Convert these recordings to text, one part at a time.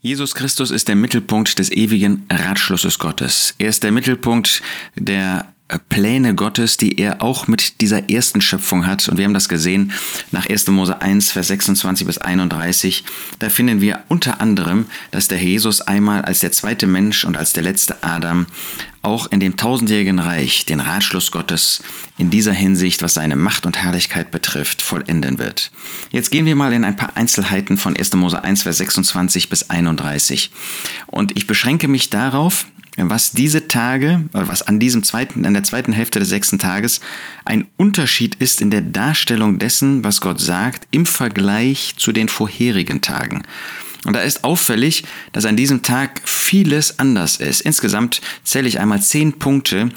Jesus Christus ist der Mittelpunkt des ewigen Ratschlusses Gottes. Er ist der Mittelpunkt der Pläne Gottes, die er auch mit dieser ersten Schöpfung hat. Und wir haben das gesehen nach 1. Mose 1, Vers 26 bis 31. Da finden wir unter anderem, dass der Jesus einmal als der zweite Mensch und als der letzte Adam auch in dem tausendjährigen Reich den Ratschluss Gottes in dieser Hinsicht, was seine Macht und Herrlichkeit betrifft, vollenden wird. Jetzt gehen wir mal in ein paar Einzelheiten von 1. Mose 1, Vers 26 bis 31. Und ich beschränke mich darauf, was diese Tage, was an diesem zweiten, an der zweiten Hälfte des sechsten Tages ein Unterschied ist in der Darstellung dessen, was Gott sagt, im Vergleich zu den vorherigen Tagen. Und da ist auffällig, dass an diesem Tag vieles anders ist. Insgesamt zähle ich einmal zehn Punkte,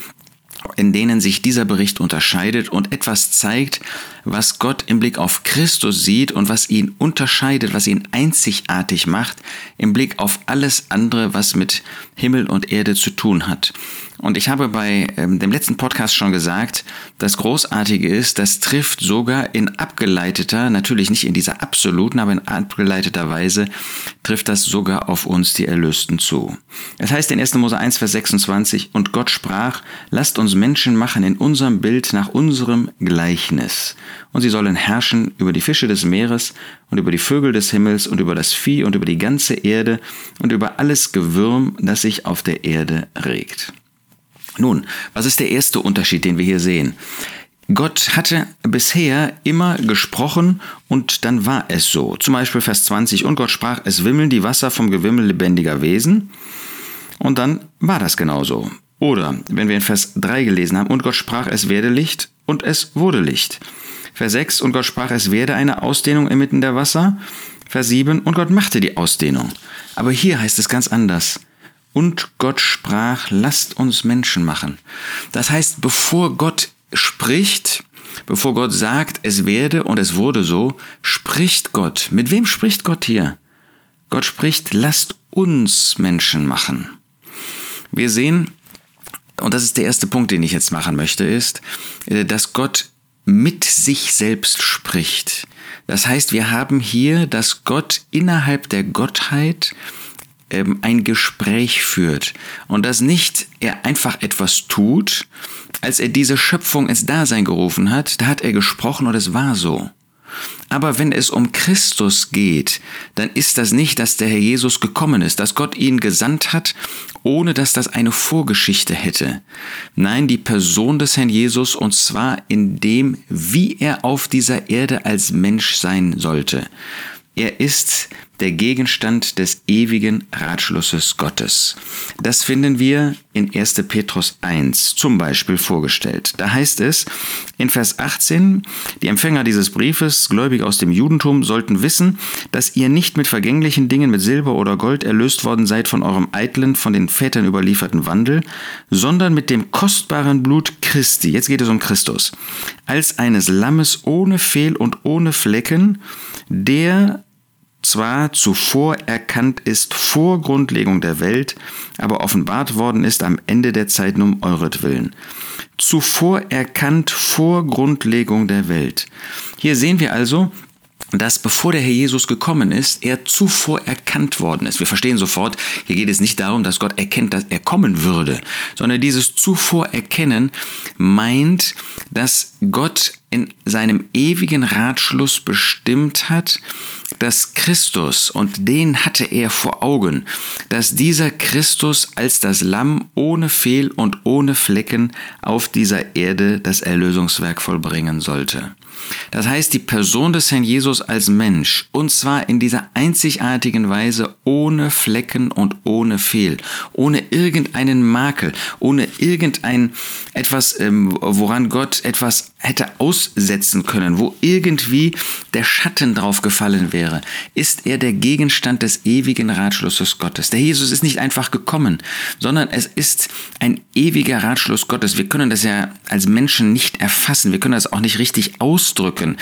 in denen sich dieser Bericht unterscheidet und etwas zeigt, was Gott im Blick auf Christus sieht und was ihn unterscheidet, was ihn einzigartig macht im Blick auf alles andere, was mit Himmel und Erde zu tun hat. Und ich habe bei ähm, dem letzten Podcast schon gesagt, das Großartige ist, das trifft sogar in abgeleiteter, natürlich nicht in dieser absoluten, aber in abgeleiteter Weise, trifft das sogar auf uns, die Erlösten, zu. Es heißt in 1. Mose 1, Vers 26, und Gott sprach, lasst uns Menschen machen in unserem Bild nach unserem Gleichnis. Und sie sollen herrschen über die Fische des Meeres und über die Vögel des Himmels und über das Vieh und über die ganze Erde und über alles Gewürm, das sich auf der Erde regt. Nun, was ist der erste Unterschied, den wir hier sehen? Gott hatte bisher immer gesprochen und dann war es so. Zum Beispiel Vers 20, und Gott sprach, es wimmeln die Wasser vom Gewimmel lebendiger Wesen. Und dann war das genauso. Oder wenn wir in Vers 3 gelesen haben, und Gott sprach, es werde Licht und es wurde Licht. Vers 6, und Gott sprach, es werde eine Ausdehnung inmitten der Wasser. Vers 7, und Gott machte die Ausdehnung. Aber hier heißt es ganz anders. Und Gott sprach, lasst uns Menschen machen. Das heißt, bevor Gott spricht, bevor Gott sagt, es werde und es wurde so, spricht Gott. Mit wem spricht Gott hier? Gott spricht, lasst uns Menschen machen. Wir sehen, und das ist der erste Punkt, den ich jetzt machen möchte, ist, äh, dass Gott mit sich selbst spricht. Das heißt, wir haben hier, dass Gott innerhalb der Gottheit ähm, ein Gespräch führt und dass nicht er einfach etwas tut, als er diese Schöpfung ins Dasein gerufen hat, da hat er gesprochen und es war so. Aber wenn es um Christus geht, dann ist das nicht, dass der Herr Jesus gekommen ist, dass Gott ihn gesandt hat, ohne dass das eine Vorgeschichte hätte. Nein, die Person des Herrn Jesus und zwar in dem, wie er auf dieser Erde als Mensch sein sollte. Er ist der Gegenstand des ewigen Ratschlusses Gottes. Das finden wir in 1. Petrus 1 zum Beispiel vorgestellt. Da heißt es in Vers 18, die Empfänger dieses Briefes, gläubig aus dem Judentum, sollten wissen, dass ihr nicht mit vergänglichen Dingen mit Silber oder Gold erlöst worden seid von eurem eitlen, von den Vätern überlieferten Wandel, sondern mit dem kostbaren Blut Christi, jetzt geht es um Christus, als eines Lammes ohne Fehl und ohne Flecken, der zwar zuvor erkannt ist vor Grundlegung der Welt, aber offenbart worden ist am Ende der Zeiten um euretwillen. Zuvor erkannt vor Grundlegung der Welt. Hier sehen wir also, dass bevor der Herr Jesus gekommen ist, er zuvor erkannt worden ist. Wir verstehen sofort, hier geht es nicht darum, dass Gott erkennt, dass er kommen würde, sondern dieses zuvor erkennen meint, dass Gott in seinem ewigen Ratschluss bestimmt hat, dass Christus, und den hatte er vor Augen, dass dieser Christus als das Lamm ohne Fehl und ohne Flecken auf dieser Erde das Erlösungswerk vollbringen sollte. Das heißt, die Person des Herrn Jesus als Mensch, und zwar in dieser einzigartigen Weise ohne Flecken und ohne Fehl, ohne irgendeinen Makel, ohne irgendein etwas, ähm, woran Gott etwas hätte aussetzen können, wo irgendwie der Schatten drauf gefallen wäre, ist er der Gegenstand des ewigen Ratschlusses Gottes. Der Jesus ist nicht einfach gekommen, sondern es ist ein ewiger Ratschluss Gottes. Wir können das ja als Menschen nicht erfassen, wir können das auch nicht richtig ausdrücken,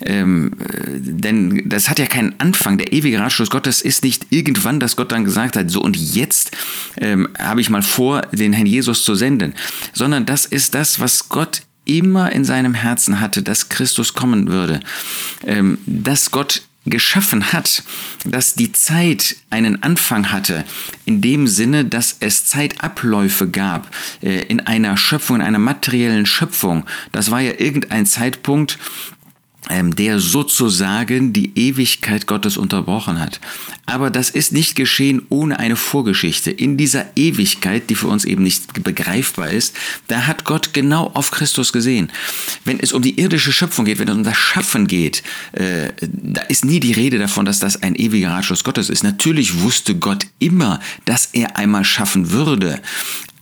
ähm, denn das hat ja keinen Anfang. Der ewige Ratschluss Gottes ist nicht irgendwann, dass Gott dann gesagt hat, so und jetzt ähm, habe ich mal vor, den Herrn Jesus zu senden, sondern das ist das, was Gott immer in seinem Herzen hatte, dass Christus kommen würde, ähm, dass Gott geschaffen hat, dass die Zeit einen Anfang hatte, in dem Sinne, dass es Zeitabläufe gab äh, in einer Schöpfung, in einer materiellen Schöpfung. Das war ja irgendein Zeitpunkt, der sozusagen die Ewigkeit Gottes unterbrochen hat. Aber das ist nicht geschehen ohne eine Vorgeschichte. In dieser Ewigkeit, die für uns eben nicht begreifbar ist, da hat Gott genau auf Christus gesehen. Wenn es um die irdische Schöpfung geht, wenn es um das Schaffen geht, äh, da ist nie die Rede davon, dass das ein ewiger Ratschluss Gottes ist. Natürlich wusste Gott immer, dass er einmal schaffen würde.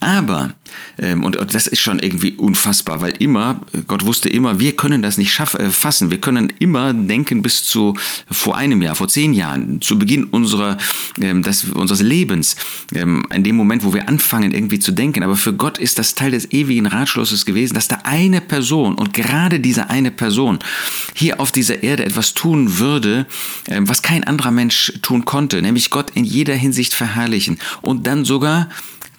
Aber, ähm, und das ist schon irgendwie unfassbar, weil immer, Gott wusste immer, wir können das nicht schaffen, äh, fassen. Wir können immer denken bis zu vor einem Jahr, vor zehn Jahren, zu Beginn unserer, ähm, des, unseres Lebens, ähm, in dem Moment, wo wir anfangen, irgendwie zu denken. Aber für Gott ist das Teil des ewigen Ratschlusses gewesen, dass da eine Person und gerade diese eine Person hier auf dieser Erde etwas tun würde, ähm, was kein anderer Mensch tun konnte, nämlich Gott in jeder Hinsicht verherrlichen und dann sogar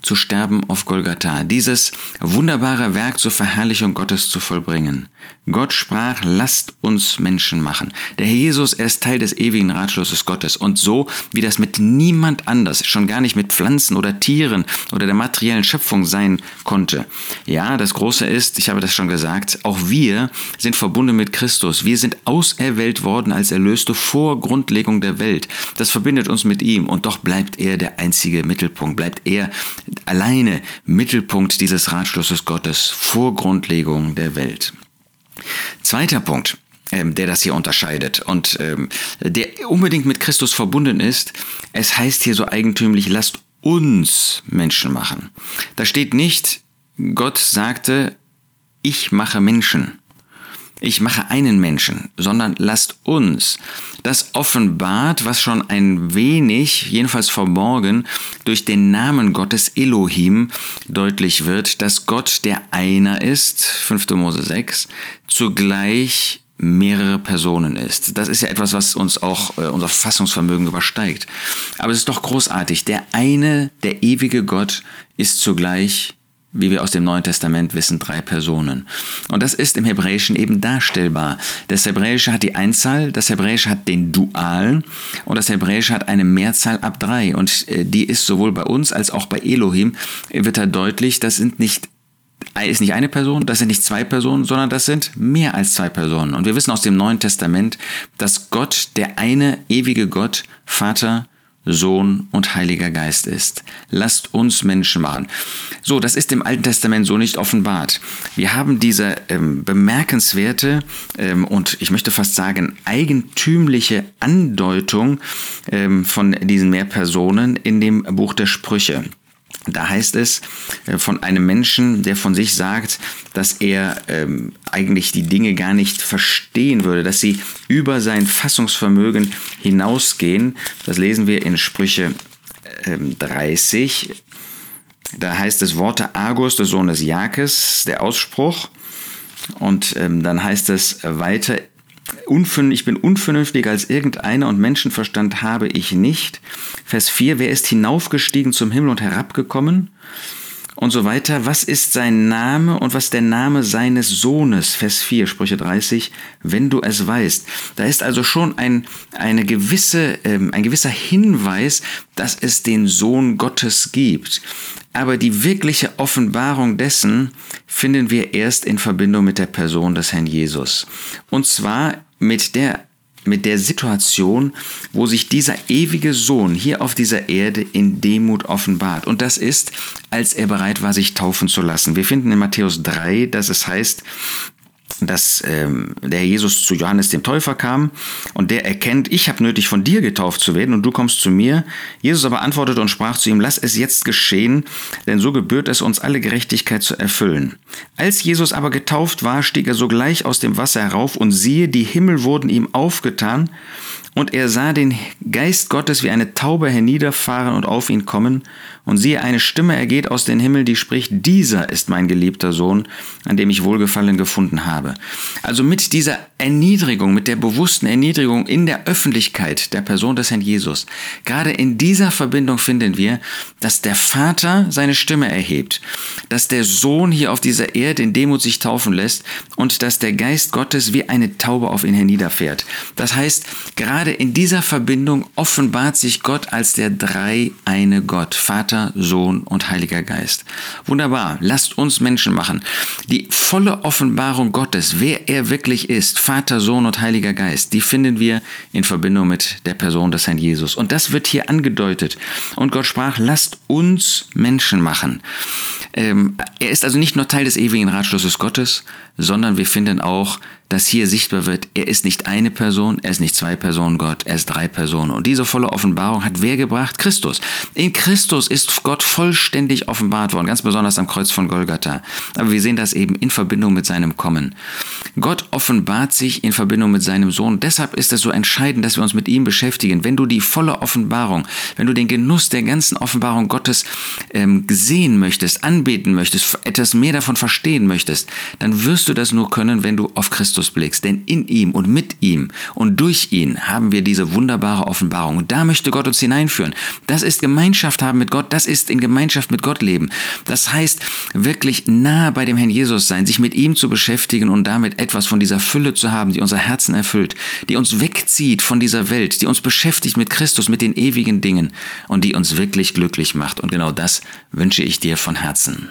zu sterben auf Golgatha, dieses wunderbare Werk zur Verherrlichung Gottes zu vollbringen. Gott sprach, lasst uns Menschen machen. Der Herr Jesus, er ist Teil des ewigen Ratschlusses Gottes und so, wie das mit niemand anders, schon gar nicht mit Pflanzen oder Tieren oder der materiellen Schöpfung sein konnte. Ja, das Große ist, ich habe das schon gesagt, auch wir sind verbunden mit Christus. Wir sind auserwählt worden als Erlöste vor Grundlegung der Welt. Das verbindet uns mit ihm und doch bleibt er der einzige Mittelpunkt, bleibt er alleine Mittelpunkt dieses Ratschlusses Gottes vor Grundlegung der Welt. Zweiter Punkt ähm, der das hier unterscheidet und ähm, der unbedingt mit Christus verbunden ist. Es heißt hier so eigentümlich, lasst uns Menschen machen. Da steht nicht, Gott sagte, ich mache Menschen ich mache einen Menschen, sondern lasst uns. Das offenbart, was schon ein wenig, jedenfalls verborgen, durch den Namen Gottes Elohim deutlich wird, dass Gott der einer ist, 5. Mose 6, zugleich mehrere Personen ist. Das ist ja etwas, was uns auch äh, unser Fassungsvermögen übersteigt. Aber es ist doch großartig. Der eine, der ewige Gott, ist zugleich wie wir aus dem Neuen Testament wissen, drei Personen. Und das ist im Hebräischen eben darstellbar. Das Hebräische hat die Einzahl, das Hebräische hat den Dualen und das Hebräische hat eine Mehrzahl ab drei. Und äh, die ist sowohl bei uns als auch bei Elohim, wird da deutlich, das sind nicht ist nicht eine Person, das sind nicht zwei Personen, sondern das sind mehr als zwei Personen. Und wir wissen aus dem Neuen Testament, dass Gott, der eine ewige Gott, Vater, Sohn und Heiliger Geist ist. Lasst uns Menschen machen. So, das ist im Alten Testament so nicht offenbart. Wir haben diese ähm, bemerkenswerte ähm, und ich möchte fast sagen eigentümliche Andeutung ähm, von diesen Mehrpersonen in dem Buch der Sprüche. Da heißt es äh, von einem Menschen, der von sich sagt, dass er ähm, eigentlich die Dinge gar nicht verstehen würde, dass sie über sein Fassungsvermögen hinausgehen. Das lesen wir in Sprüche ähm, 30. Da heißt es Worte Argus des Sohnes Jakes, der Ausspruch. Und ähm, dann heißt es weiter, ich bin unvernünftiger als irgendeiner und Menschenverstand habe ich nicht. Vers 4, wer ist hinaufgestiegen zum Himmel und herabgekommen? Und so weiter. Was ist sein Name und was der Name seines Sohnes? Vers 4, Sprüche 30, wenn du es weißt. Da ist also schon ein, eine gewisse, ähm, ein gewisser Hinweis, dass es den Sohn Gottes gibt. Aber die wirkliche Offenbarung dessen finden wir erst in Verbindung mit der Person des Herrn Jesus. Und zwar mit der mit der Situation, wo sich dieser ewige Sohn hier auf dieser Erde in Demut offenbart. Und das ist, als er bereit war, sich taufen zu lassen. Wir finden in Matthäus 3, dass es heißt, dass ähm, der Jesus zu Johannes dem Täufer kam und der erkennt, ich habe nötig von dir getauft zu werden und du kommst zu mir. Jesus aber antwortete und sprach zu ihm, lass es jetzt geschehen, denn so gebührt es uns alle Gerechtigkeit zu erfüllen. Als Jesus aber getauft war, stieg er sogleich aus dem Wasser herauf und siehe, die Himmel wurden ihm aufgetan und er sah den Geist Gottes wie eine Taube herniederfahren und auf ihn kommen. Und siehe, eine Stimme ergeht aus den Himmel, die spricht, dieser ist mein geliebter Sohn, an dem ich Wohlgefallen gefunden habe. Also mit dieser Erniedrigung, mit der bewussten Erniedrigung in der Öffentlichkeit der Person des Herrn Jesus, gerade in dieser Verbindung finden wir, dass der Vater seine Stimme erhebt, dass der Sohn hier auf dieser Erde in Demut sich taufen lässt und dass der Geist Gottes wie eine Taube auf ihn herniederfährt. Das heißt, gerade gerade in dieser Verbindung offenbart sich Gott als der drei eine Gott, Vater, Sohn und Heiliger Geist. Wunderbar, lasst uns Menschen machen. Die volle Offenbarung Gottes, wer er wirklich ist, Vater, Sohn und Heiliger Geist, die finden wir in Verbindung mit der Person des Herrn Jesus. Und das wird hier angedeutet. Und Gott sprach, lasst uns Menschen machen. Ähm, er ist also nicht nur Teil des ewigen Ratschlusses Gottes, sondern wir finden auch, dass hier sichtbar wird, er ist nicht eine Person, er ist nicht zwei Personen Gott, er ist drei Personen. Und diese volle Offenbarung hat wer gebracht? Christus. In Christus ist Gott vollständig offenbart worden, ganz besonders am Kreuz von Golgatha. Aber wir sehen das eben in Verbindung mit seinem Kommen. Gott offenbart sich in Verbindung mit seinem Sohn. Deshalb ist es so entscheidend, dass wir uns mit ihm beschäftigen. Wenn du die volle Offenbarung, wenn du den Genuss der ganzen Offenbarung Gottes ähm, sehen möchtest, anbeten möchtest, etwas mehr davon verstehen möchtest, dann wirst du das nur können, wenn du auf Christus blickst. Denn in ihm und mit ihm und durch ihn haben wir diese wunderbare Offenbarung. Und da möchte Gott uns hineinführen. Das ist Gemeinschaft haben mit Gott. Das ist in Gemeinschaft mit Gott leben. Das heißt, wirklich nahe bei dem Herrn Jesus sein, sich mit ihm zu beschäftigen und damit etwas von dieser Fülle zu haben, die unser Herzen erfüllt, die uns wegzieht von dieser Welt, die uns beschäftigt mit Christus, mit den ewigen Dingen und die uns wirklich glücklich macht. Und genau das wünsche ich dir von Herzen.